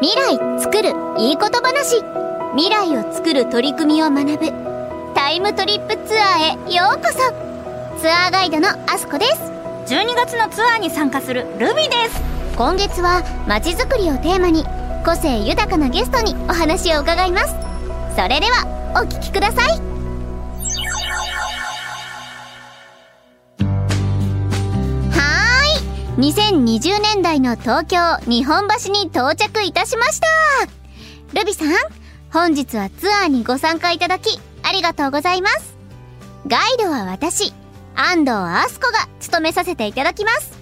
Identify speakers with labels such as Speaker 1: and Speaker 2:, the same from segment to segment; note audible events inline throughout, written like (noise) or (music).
Speaker 1: 未来作るいいこと話。未来を作る取り組みを学ぶ。タイムトリップツアーへようこそ。ツアーガイドのあすこです。
Speaker 2: 12月のツアーに参加するルビです。
Speaker 1: 今月はまちづくりをテーマに個性豊かなゲストにお話を伺います。それではお聞きください2020年代の東京日本橋に到着いたしました。ルビさん本日はツアーにご参加いただきありがとうございます。ガイドは私安藤あすこが務めさせていただきます。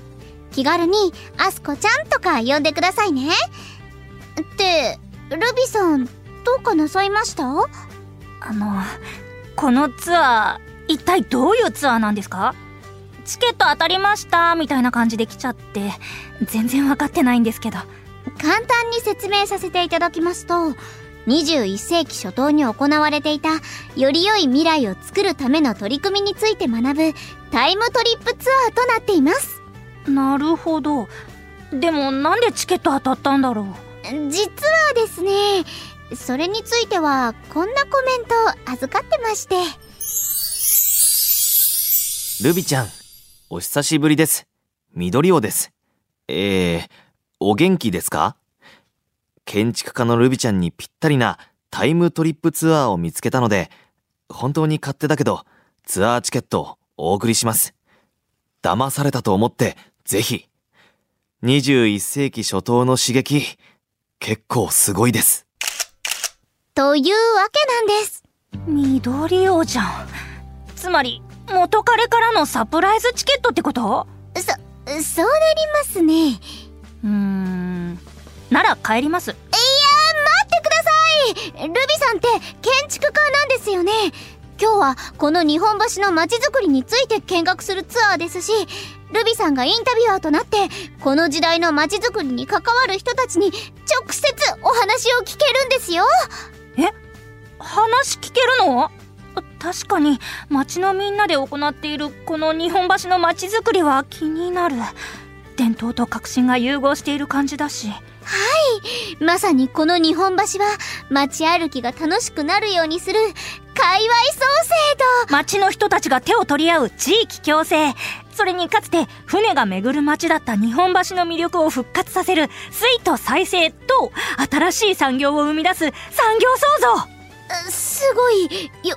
Speaker 1: 気軽にあすこちゃんとか呼んでくださいね。ってルビさんどうかなさいました？
Speaker 2: あのこのツアー一体どういうツアーなんですか？チケット当たりましたみたいな感じで来ちゃって全然分かってないんですけど。
Speaker 1: 簡単に説明させていただきますと21世紀初頭に行われていたより良い未来を作るための取り組みについて学ぶタイムトリップツアーとなっています。
Speaker 2: なるほど。でもなんでチケット当たったんだろう？
Speaker 1: 実はですねそれについてはこんなコメント預かってまして。
Speaker 3: ルビちゃんお久しぶりです。緑尾です。えー、お元気ですか？建築家のルビちゃんにぴったりなタイムトリップツアーを見つけたので、本当に勝手だけど、ツアーチケットをお送りします。騙されたと思って、ぜひ。21世紀初頭の刺激、結構すごいです。
Speaker 1: というわけなんです。
Speaker 2: 緑尾じゃん。つまり、元彼からのサプライズチケットってこと？
Speaker 1: そ、そうなりますね。
Speaker 2: うーん。なら帰ります。いや
Speaker 1: 待ってくださいルビさんって建築家なんですよね今日はこの日本橋の街づくりについて見学するツアーですし、ルビさんがインタビュアーとなって、この時代の街づくりに関わる人たちに直接お話を聞けるんですよ
Speaker 2: え？話聞けるの？確かに町のみんなで行っているこの日本橋の街づくりは気になる。伝統と革新が融合している感じだし。
Speaker 1: はい。まさにこの日本橋は街歩きが楽しくなるようにする界隈創生
Speaker 2: と町の人たちが手を取り合う地域共生。それにかつて船が巡る街だった日本橋の魅力を復活させる水と再生と新しい産業を生み出す産業創
Speaker 1: 造。すごい。よよ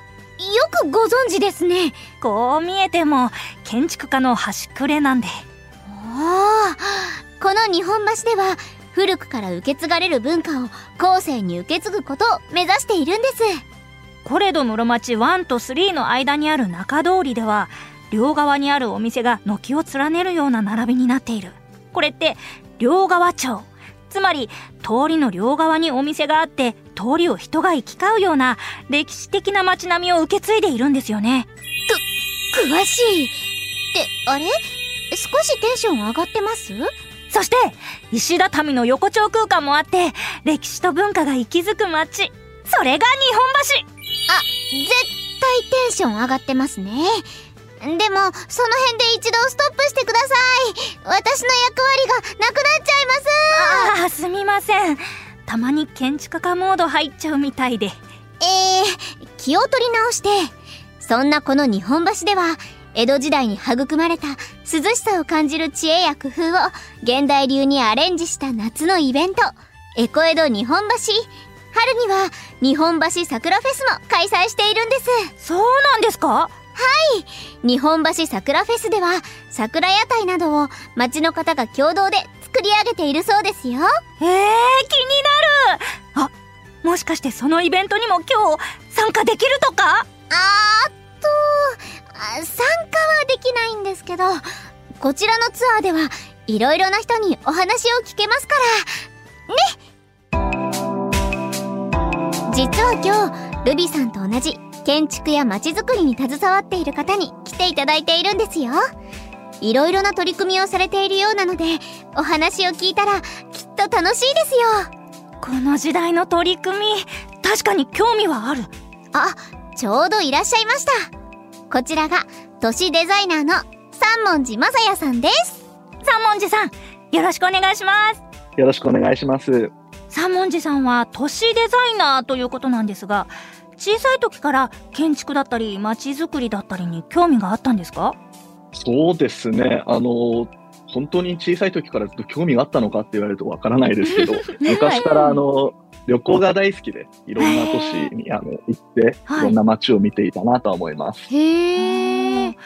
Speaker 1: くご存知ですね。
Speaker 2: こう見えても建築家の端くれなんで。
Speaker 1: おおこの日本橋では古くから受け継がれる文化を後世に受け継ぐことを目指しているんです。
Speaker 2: コレド室町1と3の間にある中通りでは両側にあるお店が軒を連ねるような並びになっている。これって両側町つまり通りの両側にお店があって通りを人が行き交うような歴史的な街並みを受け継いでいるんですよね。
Speaker 1: と詳しい。ってあれ？少しテンション上がってます？
Speaker 2: そして石畳の横丁空間もあって歴史と文化が息づく街。それが日本橋。
Speaker 1: あ絶対テンション上がってますねでも、その辺で一度ストップしてください。私の役割がなくなっちゃい
Speaker 2: ます。ああ、すみません。たまに建築家モード入っちゃうみたいで。え
Speaker 1: ー、気を取り直して。そんなこの日本橋では、江戸時代に育まれた涼しさを感じる知恵や工夫を現代流にアレンジした夏のイベント、エコ江戸日本橋。春には日本橋桜フェスも開催しているんです。
Speaker 2: そうなんですか？
Speaker 1: はい日本橋桜フェスでは桜屋台などを町の方が共同で作り上げているそうですよ。えー、
Speaker 2: 気になる。あもしかしてそのイベントにも今日参加できるとか？
Speaker 1: あーっと参加はできないんですけどこちらのツアーではいろいろな人にお話を聞けますから。ね。実は今日ルビさんと同じ建築や街づくりに携わっている方に来ていただいているんですよ。いろいろな取り組みをされているようなのでお話を聞いたらきっと楽しいですよ。
Speaker 2: この時代の取り組み確かに興味はある。
Speaker 1: あちょうどいらっしゃいました。こちらが都市デザイナーの三文字正也さんです。
Speaker 2: 三文字さんよろしくお願いします。
Speaker 4: よろしくお願いします。
Speaker 2: 三文字さんは都市デザイナーということなんですが、小さい時から建築だったり街づくりだったりに興味があったんですか？
Speaker 4: そうですね。あの、本当に小さい時からずっと興味があったのかって言われるとわからないですけど、(laughs) 昔からあの、旅行が大好きで、いろんな都市にあの行って、
Speaker 2: はい
Speaker 4: いろんな街を見ていたなとは思います。
Speaker 1: へえ。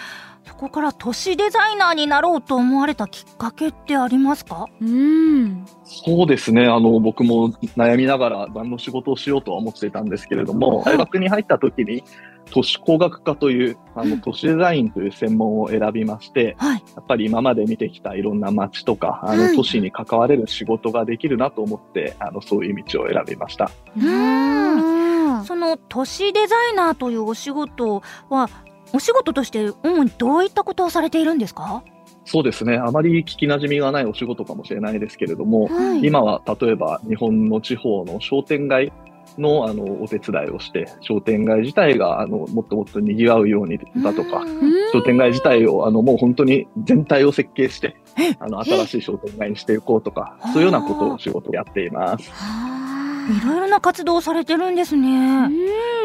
Speaker 2: そこから都市デザイナーになろうと思われたきっかけってありますか？
Speaker 1: うん。
Speaker 4: そうですね。あの、僕も悩みながら何の仕事をしようとは思っていたんですけれども、大学に入った時に、都市工学科という、あの、都市デザインという専門を選びまして、
Speaker 2: はい。
Speaker 4: やっぱり今まで見てきたいろんな街とか、あの、
Speaker 1: はい
Speaker 4: 都市に関われる仕事ができるなと思って、あの、そういう道を選びました。
Speaker 1: うん。
Speaker 2: その都市デザイナーというお仕事は、お仕事として主にどういったことをされているんですか？
Speaker 4: そうですね。あまり聞き馴染みがないお仕事かもしれないですけれども、
Speaker 1: はい。
Speaker 4: 今は例えば日本の地方の商店街のあのお手伝いをして、商店街自体があのもっともっと賑わうようにだとか、
Speaker 1: うん
Speaker 4: 商店街自体をあのもう本当に全体を設計して、あの新しい商店街にしていこうとか、そういうようなことを仕事をやっています。
Speaker 2: いろいろな活動をされてるんですね。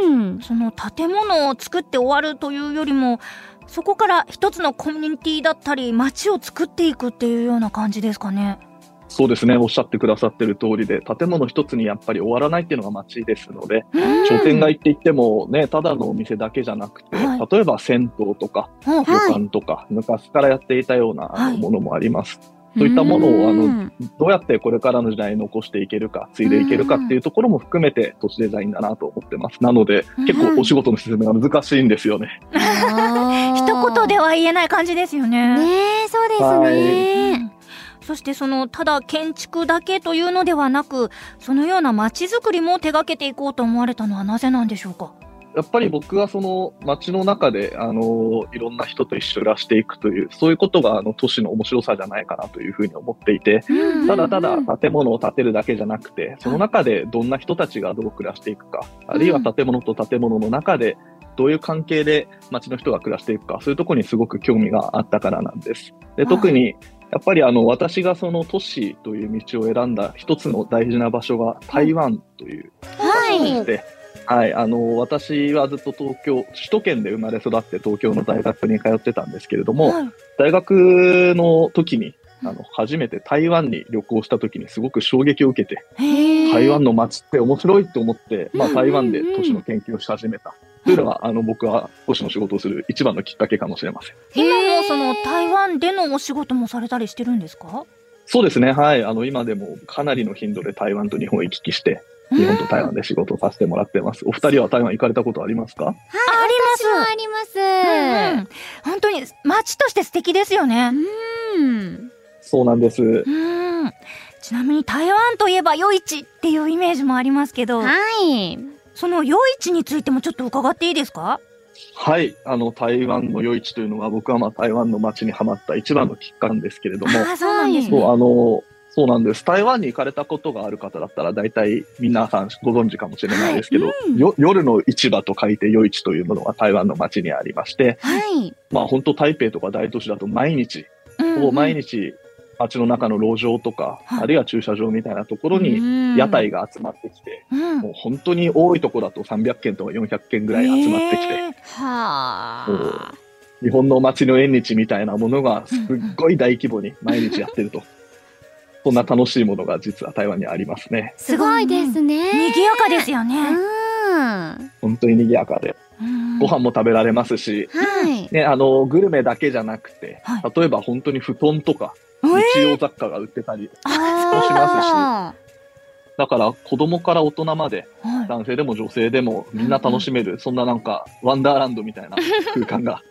Speaker 1: うん。
Speaker 2: その建物を作って終わるというよりも、そこから一つのコミュニティだったり、街を作っていくっていうような感じですかね。
Speaker 4: そうですね。おっしゃってくださってる通りで、建物一つにやっぱり終わらないっていうのが街ですので、
Speaker 2: うん
Speaker 4: 商店街って言ってもね、ただのお店だけじゃなくて、
Speaker 2: はい
Speaker 4: 例えば銭湯とか旅館とか、昔からやっていたようなものもあります。そういったものをあの
Speaker 1: うん
Speaker 4: どうやってこれからの時代に残していけるか、継いでいけるかっていうところも含めて都市デザインだなと思ってます。なので、
Speaker 2: うん
Speaker 4: 結構お仕事の説明が難しいんですよね。
Speaker 2: 一言では言えない感じですよね。
Speaker 1: ねえ、そうです
Speaker 2: う
Speaker 1: ね。
Speaker 2: んそしてそのただ建築だけというのではなくそのような街づくりも手掛けていこうと思われたのはなぜなんでしょうか？
Speaker 4: やっぱり僕はその街の中で、あの、いろんな人と一緒に暮らしていくという、そういうことがあの都市の面白さじゃないかなというふうに思っていて、
Speaker 1: うん。
Speaker 4: ただただ建物を建てるだけじゃなくて、その中でどんな人たちがどう暮らしていくか、あるいは建物と建物の中でどういう関係で街の人が暮らしていくか、そういうところにすごく興味があったからなんです。で特にやっぱりあの私がその都市という道を選んだ一つの大事な場所が台湾という
Speaker 1: はい。
Speaker 4: で、はい、あの、私はずっと東京、首都圏で生まれ育って東京の大学に通ってたんですけれども、
Speaker 2: はい
Speaker 4: 大学の時に、あの、初めて台湾に旅行した時にすごく衝撃を受けて、台湾の街って面白いと思って、まあ
Speaker 1: うん
Speaker 4: 台湾で都市の研究をし始めた。というのが、あの、僕は都市の仕事をする一番のきっかけかもしれません。
Speaker 2: 今もその台湾でのお仕事もされたりしてるんですか？
Speaker 4: そうですね、はい。あの、今でもかなりの頻度で台湾と日本を行き来して、日本と台湾で仕事をさせてもらってます。お二人は台湾行かれたことありますか？
Speaker 2: あり
Speaker 1: 私も
Speaker 2: ます
Speaker 1: あります。
Speaker 2: うんうん本当に街として素敵ですよね。
Speaker 1: うん。
Speaker 4: そうなんです。
Speaker 2: うん。ちなみに台湾といえば夜市っていうイメージもありますけど、
Speaker 1: はい。
Speaker 2: その夜市についてもちょっと伺っていいですか？
Speaker 4: はい。あの、台湾の夜市というのは、僕はまあ台湾の街にはまった一番のきっかけなんですけれども、
Speaker 2: ああ、そうなんです
Speaker 4: そう、
Speaker 2: ね。
Speaker 4: あの、そうなんです。台湾に行かれたことがある方だったら、大体皆さんご存知かもしれないですけど、よ夜の市場と書いて夜市というものが台湾の街にありまして、
Speaker 1: はい。
Speaker 4: まあ本当台北とか大都市だと毎日、
Speaker 2: うん
Speaker 4: ほぼ毎日街の中の路上とか、
Speaker 2: はい
Speaker 4: あるいは駐車場みたいなところに
Speaker 1: に
Speaker 4: 屋台が集まってきて、
Speaker 2: うん
Speaker 4: もう本当に多いところだと300件とか400件ぐらい集まってきて、
Speaker 2: へー。
Speaker 4: 日本の街の縁日みたいなものがすっごい大規模に毎日やってると。そんな楽しいものが実は台湾にありますね。
Speaker 1: すごいですね。
Speaker 2: 賑やかですよね。
Speaker 1: うん。
Speaker 4: 本当に賑やかで。
Speaker 2: うん
Speaker 4: ご飯も食べられますし、
Speaker 1: はい。
Speaker 4: ね、あの、グルメだけじゃなくて
Speaker 2: はい、
Speaker 4: 例えば本当に布団とか、
Speaker 2: えー
Speaker 4: 日用雑貨が売ってたり、
Speaker 1: あ
Speaker 4: しますし
Speaker 1: あ
Speaker 4: だから子供から大人まで、
Speaker 2: はい
Speaker 4: 男性でも女性でもみんな楽しめる、そんななんか、ワンダーランドみたいな (laughs) 空間が、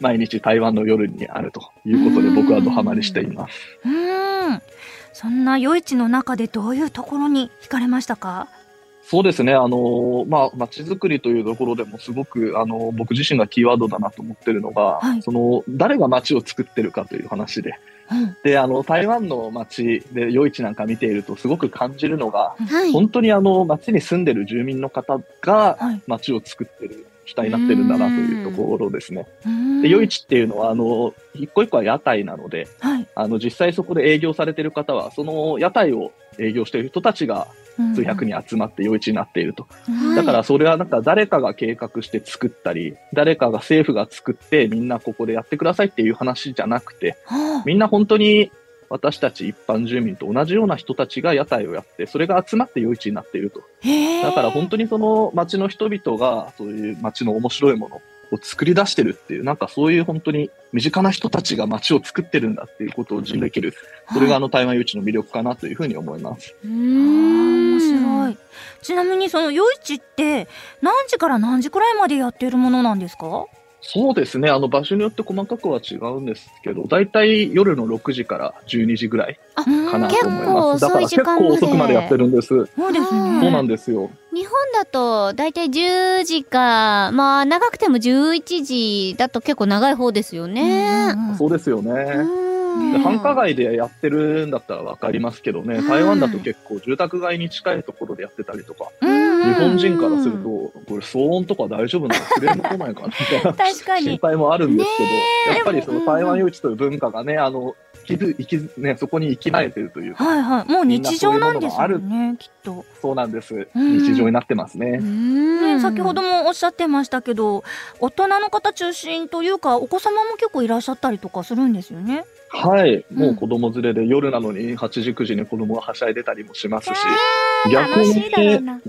Speaker 4: 毎日台湾の夜にあるということで僕はドハマりしています。
Speaker 2: うん。そんな夜市の中でどういうところに惹かれましたか？
Speaker 4: そうですね、あのまあ、街づくりというところでもすごく、あの僕自身がキーワードだなと思ってるのが、
Speaker 2: はい。
Speaker 4: その、誰が街を作ってるかという話で、
Speaker 2: うん。
Speaker 4: で、あの、台湾の街で夜市なんか見ているとすごく感じるのが、
Speaker 1: はい。
Speaker 4: 本当にあの、街に住んでる住民の方が
Speaker 2: はい。
Speaker 4: 街を作ってる主体になってるんだなというところですね。
Speaker 2: うん
Speaker 4: で、夜市っていうのは、あの、一個一個は屋台なので、
Speaker 2: はい。
Speaker 4: あの、実際そこで営業されてる方は、その屋台を営業している人たちが数百人集まって夜市になっていると。
Speaker 1: はい
Speaker 4: だからそれはなんか誰かが計画して作ったり、誰かが政府が作ってみんなここでやってくださいっていう話じゃなくて、
Speaker 2: は
Speaker 4: みんな本当に私たち一般住民と同じような人たちが屋台をやって、それが集まって夜市になっていると。だから本当にその町の人々がそういう町の面白いものを作り出してるっていう、なんかそういう本当に身近な人たちが町を作ってるんだっていうことを自認できる。それがあの台湾夜市の魅力かなというふうに思います。
Speaker 1: うー
Speaker 2: あー
Speaker 1: ん
Speaker 2: 面白いちなみにその夜市って何時から何時くらいまでやっているものなんですか？
Speaker 4: そうですね。あの場所によって細かくは違うんですけど、だいたい夜の6時から12時ぐらい
Speaker 1: あ
Speaker 4: かなと思います。だから結構遅くまでやってるんです。
Speaker 2: そうですね
Speaker 4: そうなんですよ。
Speaker 1: 日本だとだいたい10時かまあ長くても11時だと結構長い方ですよね。
Speaker 2: うんうんうん
Speaker 4: そうですよね。繁華街でやってるんだったらわかりますけどね、台湾だと結構住宅街に近いところでやってたりとか、
Speaker 2: うん
Speaker 4: 日本人からすると、これ騒音とか大丈夫なのクレーム来ないかなみたいな
Speaker 2: 確かに。
Speaker 4: 心配もあるんですけど、
Speaker 1: ね
Speaker 4: やっぱりその台湾夜市という文化がね、あの、生きず生きずね、そこに生き慣れてるというか、
Speaker 2: はいはいもう日常なんですよねきっと
Speaker 4: そうなんです。
Speaker 2: うん
Speaker 4: 日常になってますね。
Speaker 2: ね、先ほどもおっしゃってましたけど大人の方中心というかお子様も結構いらっしゃったりとかするんですよね。
Speaker 4: はい。もう子供連れで夜なのに8時、9時に子供がはしゃいでたりもしますし、逆
Speaker 2: 楽しいだろう
Speaker 4: に、
Speaker 2: な。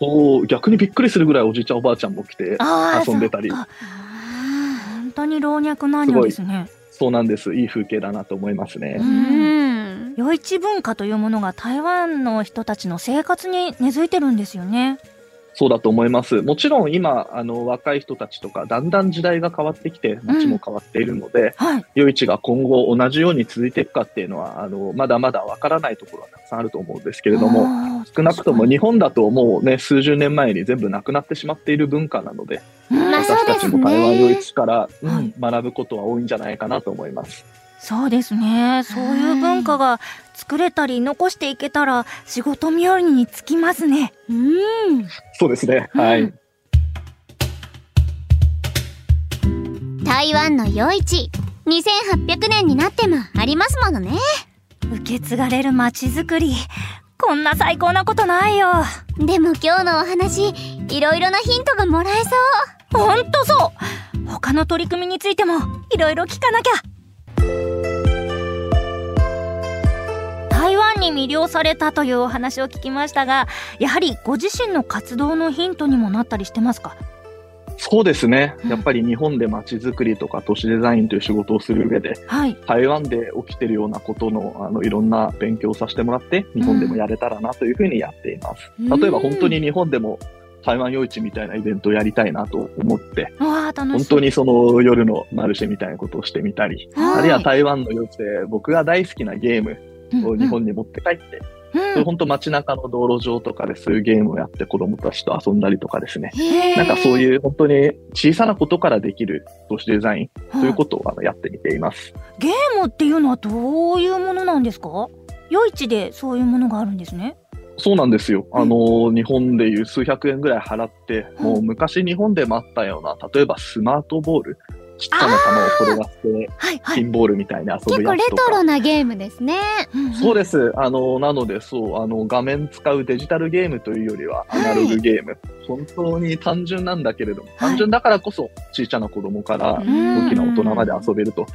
Speaker 4: そう、逆にびっくりするぐらいおじいちゃんおばあちゃんも来て遊んでたり
Speaker 2: 本当に老若男女ですね。
Speaker 4: そうなんです。いい風景だなと思いますね。
Speaker 1: うん
Speaker 2: 夜市文化というものが台湾の人たちの生活に根付いてるんですよね。
Speaker 4: そうだと思います。もちろん今、あの、若い人たちとか、だんだん時代が変わってきて、街も変わっているので、
Speaker 2: はい。
Speaker 4: 夜市が今後同じように続いていくかっていうのは、あの、まだまだわからないところはたくさんあると思うんですけれども、少なくとも日本だともうね、数十年前に全部なくなってしまっている文化なので、
Speaker 2: うん
Speaker 4: 私たちも台湾夜市から、う
Speaker 2: はい
Speaker 4: ん、学ぶことは多いんじゃないかなと思います。
Speaker 2: そうですね。そういう文化が作れたり残していけたら仕事冥利につきますね。
Speaker 1: うん
Speaker 4: そうですね。
Speaker 2: うん
Speaker 4: はい。
Speaker 1: 台湾の夜市2800年になってもありますものね
Speaker 2: 受け継がれる街づくり。こんな最高なことないよ。
Speaker 1: でも今日のお話いろいろなヒントがもらえそう
Speaker 2: ほんとそう他の取り組みについてもいろいろ聞かなきゃ台湾に魅了されたというお話を聞きましたがやはりご自身の活動のヒントにもなったりしてますか？
Speaker 4: そうですね
Speaker 2: うん。
Speaker 4: やっぱり日本で街づくりとか都市デザインという仕事をする上で、
Speaker 2: はい
Speaker 4: 台湾で起きてるようなことの、あの、いろんな勉強をさせてもらって、日本でもやれたらなというふうにやっています。
Speaker 1: うん
Speaker 4: 例えば本当に日本でも台湾夜市みたいなイベントをやりたいなと思って、本当にその夜のマルシェみたいなことをしてみたり、
Speaker 1: はい。
Speaker 4: あるいは台湾の夜市で僕が大好きなゲームを日本に持って帰って、
Speaker 2: うん。
Speaker 4: そういう本当街中の道路上とかでそういうゲームをやって子供たちと遊んだりとかですね。なんかそういう本当に小さなことからできる都市デザインとい。うことをあのやってみています。
Speaker 2: ゲームっていうのはどういうものなんですか？夜市でそういうものがあるんですね
Speaker 4: そうなんですよ。あの、日本でいう数百円ぐらい払って、
Speaker 2: うん
Speaker 4: もう昔日本でもあったような、例えばスマートボール、ちっちゃな球を転がして、
Speaker 2: はいはい
Speaker 4: ピンボールみたいに遊ぶ
Speaker 1: 結構レ
Speaker 4: やつとか。
Speaker 1: トロなゲームですね
Speaker 4: そうです。あの、なので、そう、あの、画面使うデジタルゲームというよりは、アナログゲーム。本当に単純なんだけれども、単純だからこそ、小さな子供から
Speaker 1: うん
Speaker 4: 大きな大人まで遊べると。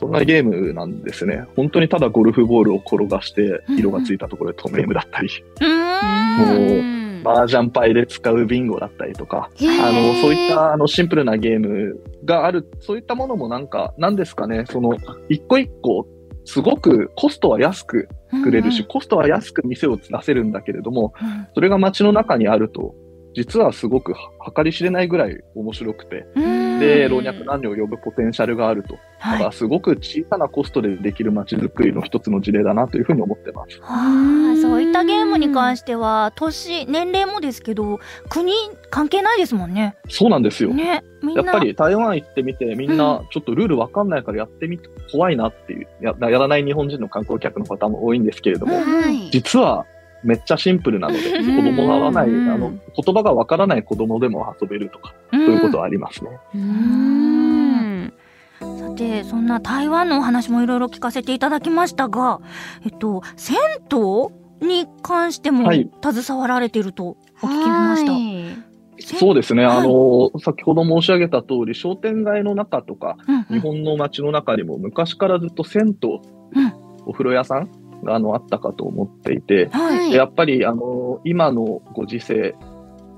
Speaker 4: そんなゲームなんですね。本当にただゴルフボールを転がして、色がついたところで止めムだったり、
Speaker 2: うーん
Speaker 1: うん
Speaker 4: 麻雀牌で使うビンゴだったりとか、あの、そういったあのシンプルなゲームがある、そういったものもなんか、なんですかね、その、一個一個、すごくコストは安く作れるし、コストは安く店を出せるんだけれども、それが街の中にあると、実はすごく計り知れないぐらい面白くて、
Speaker 2: うん。
Speaker 4: で、
Speaker 1: うん
Speaker 4: 老若男女を呼ぶポテンシャルがあると。だか
Speaker 2: はい
Speaker 4: らすごく小さなコストでできる街づくりの一つの事例だなというふうに思ってます。
Speaker 2: はあ、そういったゲームに関しては年年齢もですけど国関係ないですもんね。
Speaker 4: そうなんですよ。
Speaker 2: ねみんな。
Speaker 4: やっぱり台湾行ってみて、みんなちょっとルールわかんないからやってみて怖いなっていうや、やらない日本人の観光客の方も多いんですけれども、
Speaker 2: うん。
Speaker 1: はい。
Speaker 4: 実はめっちゃシンプルなので、
Speaker 2: うん。
Speaker 4: 子供が合わない、あ
Speaker 2: うん。
Speaker 4: の、言葉がわからない子供でも遊べるとか、
Speaker 2: うん。
Speaker 4: そういうことはありますね。
Speaker 1: うん。
Speaker 2: さてそんな台湾のお話もいろいろ聞かせていただきましたが、えっと銭湯に関しても
Speaker 4: はい。
Speaker 2: 携わられているとお聞きしました。
Speaker 1: はい。
Speaker 4: そうですね。
Speaker 2: はい。
Speaker 4: あの、先ほど申し上げた通り、商店街の中とか、
Speaker 2: うんうん。
Speaker 4: 日本の街の中にも昔からずっと銭湯、
Speaker 2: うん。
Speaker 4: お風呂屋さんがあのあったかと思っていて、
Speaker 2: はい。
Speaker 4: でやっぱりあの今のご時世、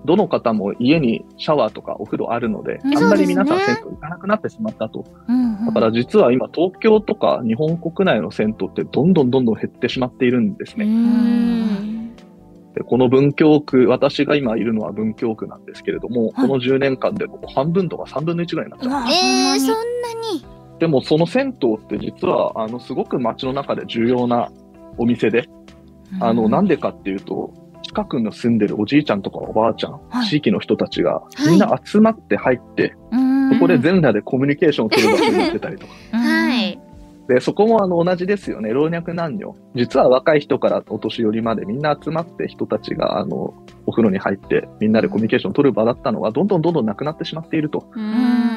Speaker 4: どの方も家にシャワーとかお風呂あるので、
Speaker 2: うん
Speaker 4: あんまり皆さん銭湯行かなくなってしまったと。
Speaker 2: うんうん
Speaker 4: だから実は今東京とか日本国内の銭湯ってどんどんどんどん減ってしまっているんです
Speaker 1: う
Speaker 4: ね。
Speaker 1: ん
Speaker 4: でこの文京区、私が今いるのは文京区なんですけれども、
Speaker 2: はい
Speaker 4: この10年間でもう半分とか3分の1ぐらいになっちゃう。
Speaker 2: うわ
Speaker 1: えー、そ
Speaker 2: そん
Speaker 1: ん
Speaker 2: なに
Speaker 1: なに
Speaker 4: でもその銭湯って実はあのすごく街の中で重要なお店で、あのなんでかっていうと、近くの住んでるおじいちゃんとかおばあちゃん、
Speaker 2: はい
Speaker 4: 地域の人たちが
Speaker 1: い
Speaker 4: みんな集まって入って、
Speaker 2: うん
Speaker 4: そこで全裸でコミュニケーションを取る場所になってたりとか。(laughs)
Speaker 1: はい。
Speaker 4: で、そこもあの同じですよね。老若男女。実は若い人からお年寄りまでみんな集まって人たちがあの、お風呂に入ってみんなでコミュニケーションを取る場だったのはどんどんどんどんなくなってしまっていると。
Speaker 1: うん。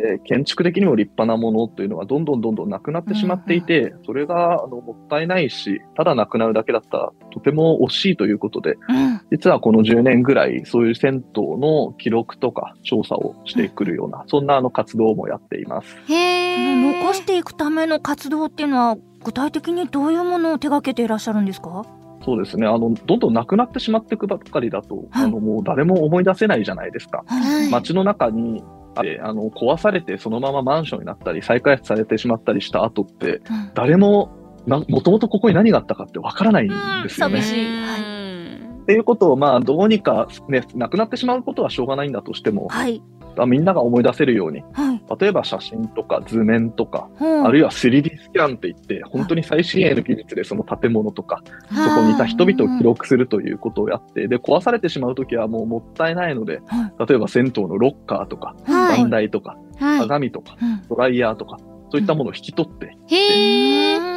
Speaker 4: で建築的にも立派なものというのはどんどんどんどんなくなってしまっていて、それがあのもったいないし、ただなくなるだけだったらとても惜しいということで、
Speaker 2: うん
Speaker 4: 実はこの10年ぐらいそういう銭湯の記録とか調査をしてくるような、そんなあの活動もやっています。
Speaker 1: へ。
Speaker 2: 残していくための活動っていうのは具体的にどういうものを手掛けていらっしゃるんですか？
Speaker 4: そうですね。あの、どんどんなくなってしまっていくばっかりだと、
Speaker 2: はい。
Speaker 4: あの、もう誰も思い出せないじゃないですか。
Speaker 1: はい。
Speaker 4: 街の中に、あの、壊されてそのままマンションになったり、再開発されてしまったりした後って、
Speaker 2: うん。
Speaker 4: 誰も、な、もともとここに何があったかってわからないんですよね。
Speaker 2: 寂しい。
Speaker 4: っていうことを、まあ、どうにかね、なくなってしまうことはしょうがないんだとしても、
Speaker 2: はい。
Speaker 4: あみんなが思い出せるように、
Speaker 2: はい
Speaker 4: 例えば写真とか図面とか、
Speaker 2: ほう
Speaker 4: あるいは 3D スキャンって言って、本当に最新鋭の技術でその建物とか、そこにいた人々を記録するということをやって、で、壊されてしまうときはもうもったいないので、
Speaker 2: はい。
Speaker 4: 例えば銭湯のロッカーとか、
Speaker 1: はい。
Speaker 4: 番台とか、
Speaker 1: は
Speaker 4: 鏡とか、
Speaker 2: うん。
Speaker 4: ドライヤーとか、そういったものを引き取って。
Speaker 2: うん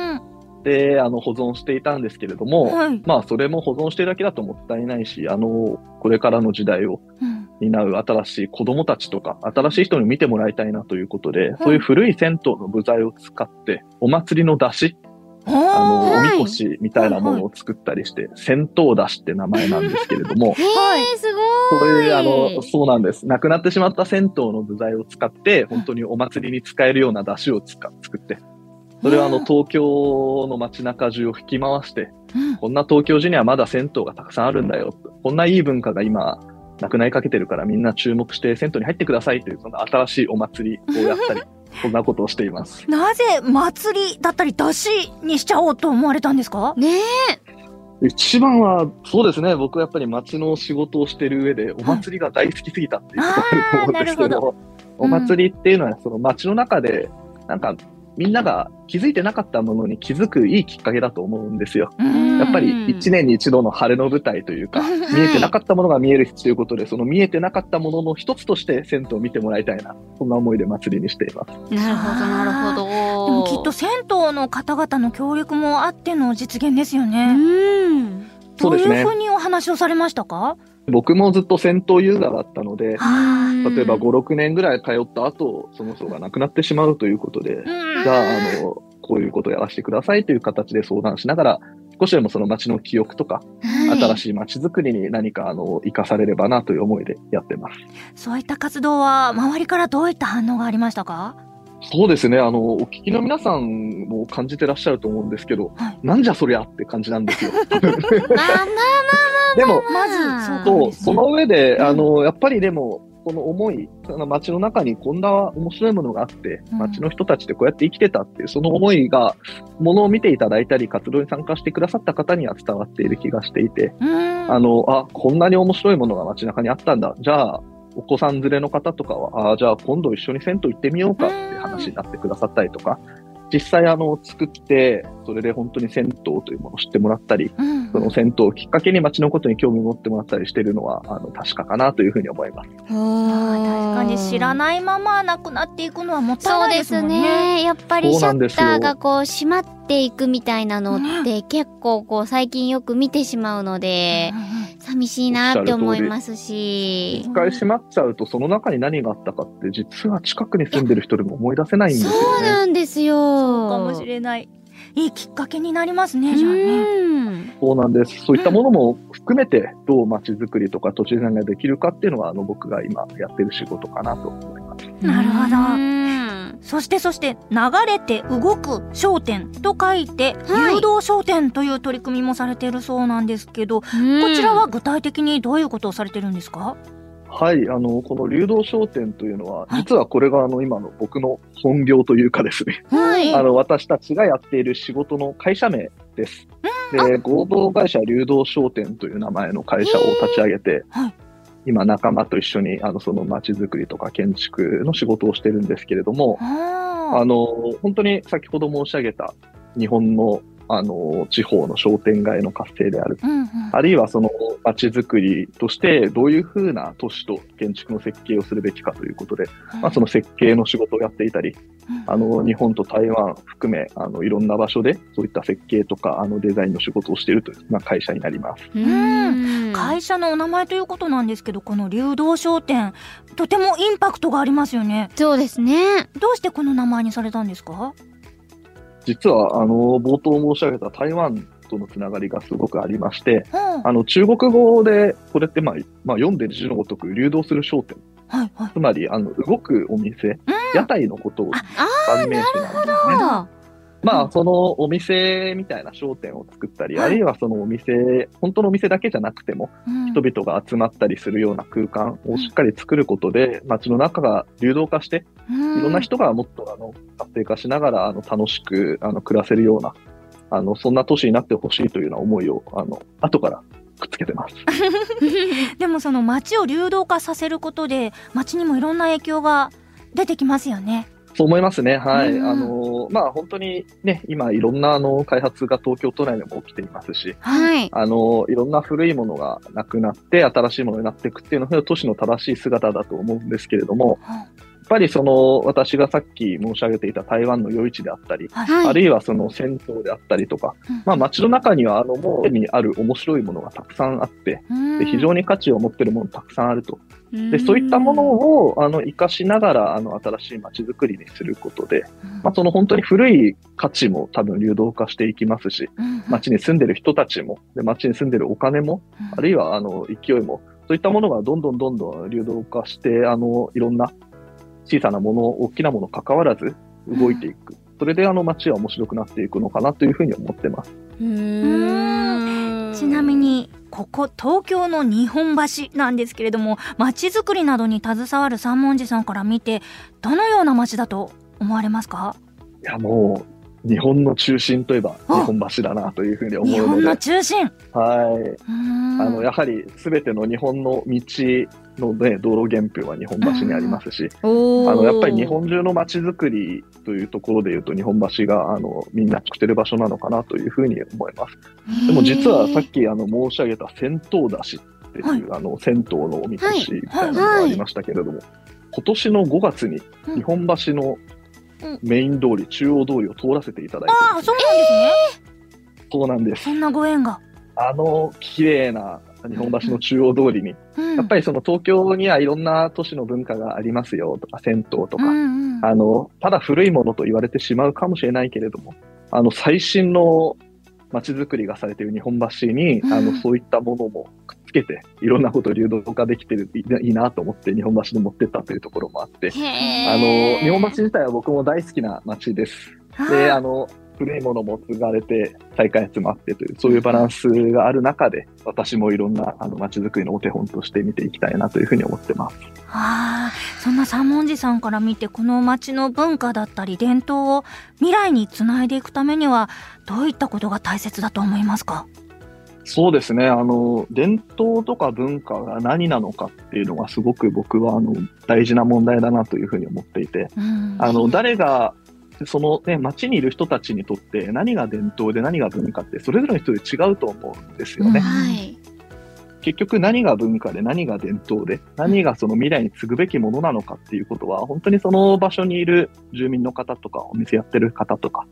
Speaker 4: で、あの、保存していたんですけれども、
Speaker 2: はい。
Speaker 4: まあ、それも保存してるだけだともったいないし、あの、これからの時代を
Speaker 2: うん
Speaker 4: 担う新しい子供たちとか、新しい人に見てもらいたいなということで、そういう古い銭湯の部材を使って、お祭りの出汁、あの、
Speaker 2: は
Speaker 1: はい
Speaker 4: おみこしみたいなものを作ったりして、銭湯出汁って名前なんですけれども、
Speaker 1: へー、すご
Speaker 4: こ
Speaker 1: い。
Speaker 4: れ、あの、そうなんです。なくなってしまった銭湯の部材を使って、本当にお祭りに使えるような出汁を使作って、それはあの、東京の街中中を吹き回して、
Speaker 2: うん
Speaker 4: こんな東京時にはまだ銭湯がたくさんあるんだよ。こんないい文化が今、なくなりかけてるからみんな注目して銭湯に入ってくださいという、その新しいお祭りをやったり、(laughs) そんなことをしています。
Speaker 2: なぜ祭りだったり出しにしちゃおうと思われたんですか？
Speaker 1: ね
Speaker 4: 一番は、そうですね、僕はやっぱり街の仕事をしている上で、お祭りが大好きすぎたっていうことがあると思うんですけ
Speaker 2: あーなる
Speaker 4: ど、お祭りっていうのは、その街の中で、なんか、みんなが気づいてなかったものに気づくいいきっかけだと思うんですよ。
Speaker 2: うん
Speaker 4: やっぱり一年に一度の晴れの舞台というか、
Speaker 2: うん
Speaker 4: 見えてなかったものが見えるということで、その見えてなかったものの一つとして銭湯を見てもらいたいな、そんな思いで祭りにしています。
Speaker 1: なるほど、なるほど。
Speaker 2: でもきっと銭湯の方々の協力もあっての実現ですよ
Speaker 1: う
Speaker 2: ね。
Speaker 1: ん。
Speaker 2: どう
Speaker 4: そうですね
Speaker 2: いうふうにお話をされましたか？
Speaker 4: 僕もずっと銭湯ユーザーだったので、
Speaker 2: は
Speaker 4: 例えば5、6年ぐらい通った後、その層がなくなってしまうということで、
Speaker 2: うん
Speaker 4: じゃあ、あの、こういうことをやらせてくださいという形で相談しながら、少しでもその街の記憶とか、新
Speaker 1: い。
Speaker 4: しい街づくりに何か、あの、活かされればなという思いでやってます。
Speaker 2: そういった活動は周りからどういった反応がありましたか？
Speaker 4: そうですね。あの、お聞きの皆さんも感じてらっしゃると思うんですけど、
Speaker 2: はい
Speaker 4: なんじゃそりゃって感じなんですよ。でも、
Speaker 2: まずそうか
Speaker 4: その上で、
Speaker 2: うん
Speaker 4: あの、やっぱりでも、この思い、その街の中にこんな面白いものがあって、
Speaker 2: うん
Speaker 4: 街の人たちってこうやって生きてたっていう、その思いが、ものを見ていただいたり、活動に参加してくださった方には伝わっている気がしていて、
Speaker 2: うん
Speaker 4: あの、あ、こんなに面白いものが街中にあったんだ。じゃあ、お子さん連れの方とかは、ああじゃあ今度一緒に銭湯行ってみようかって話になってくださったりとか、実際あの、作って、それで本当に銭湯というものを知ってもらったり、
Speaker 2: うん
Speaker 4: その銭湯をきっかけに街のことに興味を持ってもらったりしているのは、あの、確かかなというふうに思います。
Speaker 2: 確かに知ら
Speaker 1: い。
Speaker 2: ないままなくなっていくのはもったい
Speaker 1: そうで
Speaker 2: ないですもん
Speaker 1: すね。
Speaker 2: ね。
Speaker 1: やっぱり
Speaker 4: そう
Speaker 1: シャッターがこう閉まっていくみたいなのって結構こう最近よく見てしまうので、寂しいなって思いますし
Speaker 4: 一。回閉まっちゃうと、その中に何があったかって、実は近くに住んでる人でも思い出せないんです
Speaker 1: そう
Speaker 4: よね。
Speaker 1: なんですよ。
Speaker 2: そうかもしれない。いいきっかけになりますね、じゃあね。
Speaker 1: うん
Speaker 4: そうなんです。そういったものも含めて、どう街づくりとか都市デザインができるかっていうのは、あの、僕が今やってる仕事かなと思います。
Speaker 2: なるほど
Speaker 1: うん
Speaker 2: そしてそして、流れて動く商店と書いて、
Speaker 1: はい
Speaker 2: 流動商店という取り組みもされているそうなんですけど、こちらは具体的にどういうことをされてるんですか？
Speaker 4: はい、あの、この流動商店というのは、
Speaker 2: はい。
Speaker 4: 実はこれがあの、今の僕の本業というかですね、
Speaker 1: はい。
Speaker 4: あの、私たちがやっている仕事の会社名です。で、合同会社流動商店という名前の会社を立ち上げて、
Speaker 2: はい。
Speaker 4: 今仲間と一緒に、あの、その街づくりとか建築の仕事をしてるんですけれども、
Speaker 2: あ
Speaker 4: あの、本当に先ほど申し上げた日本の、あの、地方の商店街の活性である。
Speaker 2: うんうん。
Speaker 4: あるいはその街づくりとしてどういうふうな都市と建築の設計をするべきかということで、まあ、その設計の仕事をやっていたり、あの、日本と台湾含め、あの、いろんな場所でそういった設計とか、あの、デザインの仕事をしているという、まあ、会社になります。
Speaker 1: うん
Speaker 2: 会社のお名前ということなんですけど、この流動商店、とてもインパクトがありますよね。
Speaker 1: そうですね。
Speaker 2: どうしてこの名前にされたんですか？
Speaker 4: 実は、あの、冒頭申し上げた台湾とのつながりがすごくありまして、
Speaker 2: うん。
Speaker 4: あの、中国語で、これって、まあ、まあ、読んでる字のごとく流動する商店。
Speaker 2: はいはい。
Speaker 4: つまり、あの、動くお店、屋台のことを
Speaker 2: あ
Speaker 4: 代名詞なんですね。
Speaker 1: あ
Speaker 4: まあ、そのお店みたいな商店を作ったり、
Speaker 2: はい。
Speaker 4: あるいはそのお店、本当のお店だけじゃなくても、
Speaker 2: うん。
Speaker 4: 人々が集まったりするような空間をしっかり作ることで、街の中が流動化して、いろんな人がもっとあの活性化しながらあの楽しくあの暮らせるような、あの、そんな都市になってほしいというような思いを、あの、後からくっつけてます。(laughs)
Speaker 2: でもその街を流動化させることで街にもいろんな影響が出てきますよね。
Speaker 4: そう思いますね。はい。
Speaker 2: うん
Speaker 4: あの、まあ、本当にね、今いろんなあの開発が東京都内でも起きていますし、
Speaker 1: はい。
Speaker 4: あの、いろんな古いものがなくなって、新しいものになっていくっていうのが都市の正しい姿だと思うんですけれども、ぱりその、私がさっき申し上げていた台湾の夜市であったり、
Speaker 2: はい。
Speaker 4: あるいはその銭湯であったりとか、
Speaker 2: うん。
Speaker 4: まあ街の中にはあの、もうにある面白いものがたくさんあって、で非常に価値を持っているものたくさんあると。で、そういったものを、あの、活かしながら、あの、新しい街づくりにすることで、まあ、その本当に古い価値も多分流動化していきますし、街に住んでる人たちも、で、街に住んでるお金も、あるいは、あの、勢いも、そういったものがどんどんどんどん流動化して、あの、いろんな小さなもの、大きなもの関わらず動いていく。それであの街は面白くなっていくのかなというふうに思ってます。
Speaker 1: うん。
Speaker 2: ちなみにここ東京の日本橋なんですけれども街づくりなどに携わる三文字さんから見てどのような街だと思われますか？
Speaker 4: いや、もう、日本の中心といえば日
Speaker 2: あ
Speaker 4: 本橋だなというふうに思
Speaker 2: 日
Speaker 4: うので、
Speaker 2: 本の中心。
Speaker 4: はい。
Speaker 2: あ
Speaker 4: あの、やはり全ての日本の道のね、道路原風は日本橋にありますし、あの、やっぱり日本中の街づくりというところで言うと、日本橋が、あの、みんな知ってる場所なのかなというふうに思います。でも実はさっき、あの、申し上げた銭湯だしっていう、
Speaker 2: はい。
Speaker 4: あの、銭湯のおみこしみたいなの
Speaker 1: はい
Speaker 4: がありましたけれども、今年の5月に
Speaker 2: うん
Speaker 4: 日本橋の
Speaker 2: うん
Speaker 4: メイン通り、中央通りを通らせていただいて
Speaker 2: あそうなんですね、
Speaker 4: そうなんです。
Speaker 2: そ。んなご縁が、
Speaker 4: あの、綺麗な日本橋の中央通りに、
Speaker 2: うん、
Speaker 4: やっぱりその東京にはいろんな都市の文化がありますよとか、銭湯とか、
Speaker 2: うんうん。
Speaker 4: あの、ただ古いものと言われてしまうかもしれないけれども、あの、最新の街づくりがされている日本橋に、
Speaker 2: うん。
Speaker 4: あの、そういったものもくっつけて、いろんなことを流動化できてる、いいなと思って日本橋に持ってったというところもあって、あの、日本橋自体は僕も大好きな街です。で、あの、古いものも継がれて、再開発もあってという、そういうバランスがある中で、私もいろんな、あの、街づくりのお手本として見ていきたいなというふうに思ってます。
Speaker 2: ああ、そんな三文字さんから見てこの町の文化だったり伝統を未来につないでいくためにはどういったことが大切だと思いますか？
Speaker 4: そうですね。あの、伝統とか文化が何なのかっていうのがすごく僕は、あの、大事な問題だなというふうに思っていて、
Speaker 2: うん
Speaker 4: あの、誰が、そのね、街にいる人たちにとって何が伝統で何が文化ってそれぞれの人で違うと思うんですよね。
Speaker 1: はい。
Speaker 4: 結局何が文化で何が伝統で何がその未来に継ぐべきものなのかっていうことは本当にその場所にいる住民の方とかお店やってる方とか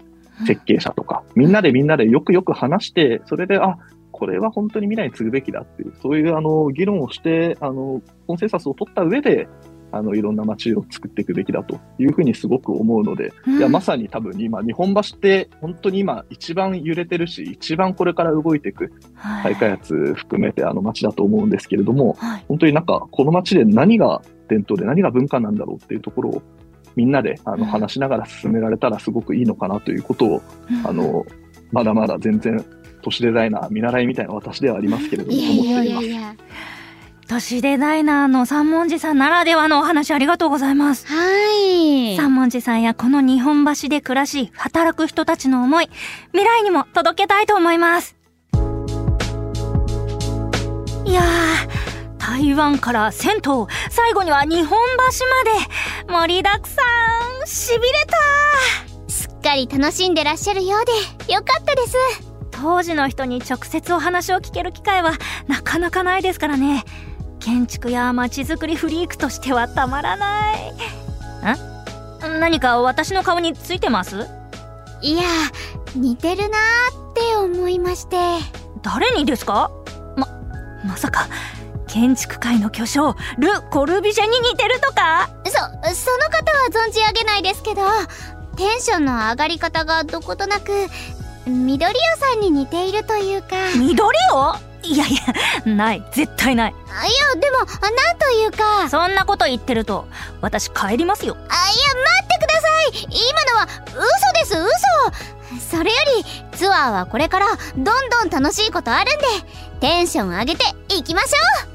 Speaker 4: 設計者とかみんなでみんなでよくよく話してそれであこれは本当に未来に継ぐべきだっていうそういうあの議論をしてあのコンセンサスを取った上であの、いろんな街を作っていくべきだというふうにすごく思うので、
Speaker 1: うん。
Speaker 4: いや、まさに多分今、日本橋って本当に今一番揺れてるし、一番これから動いていく
Speaker 2: はい。
Speaker 4: 再開発含めてあの街だと思うんですけれども、
Speaker 2: はい。
Speaker 4: 本当になんかこの街で何が伝統で何が文化なんだろうっていうところをみんなであ
Speaker 2: うん。
Speaker 4: の話しながら進められたらすごくいいのかなということを、あの、まだまだ全然都市デザイナー見習いみたいな私ではありますけれども、
Speaker 1: いやいや
Speaker 4: 思っています。
Speaker 1: いやいや。
Speaker 2: 都市デザイナーの三文字さんならではのお話ありがとうございます。
Speaker 1: はい。
Speaker 2: 三文字さんやこの日本橋で暮らし、働く人たちの思い、未来にも届けたいと思います。いやー、台湾から銭湯、最後には日本橋まで、盛りだくさん、しびれた
Speaker 1: すっかり楽しんでらっしゃるようで、よかったです。
Speaker 2: 当時の人に直接お話を聞ける機会はなかなかないですからね建築や街づくりフリークとしてはたまらない。ん何か私の顔についてます？
Speaker 1: いや、似てるなーって思いまして。
Speaker 2: 誰にですか？ままさか建築界の巨匠ル・コルビジェに似てるとか？
Speaker 1: そ、その方は存じ上げないですけど、テンションの上がり方がどことなく、緑屋さんに似ているというか。い
Speaker 2: 緑を？いやいやない。絶対ない。
Speaker 1: や、でも、なんというか。
Speaker 2: そんなこと言ってると私帰りますよ。
Speaker 1: あ、いや、待ってください。今のは、嘘です、嘘。それより、ツアーはこれから、どんどん楽しいことあるんで、テンション上げていきましょう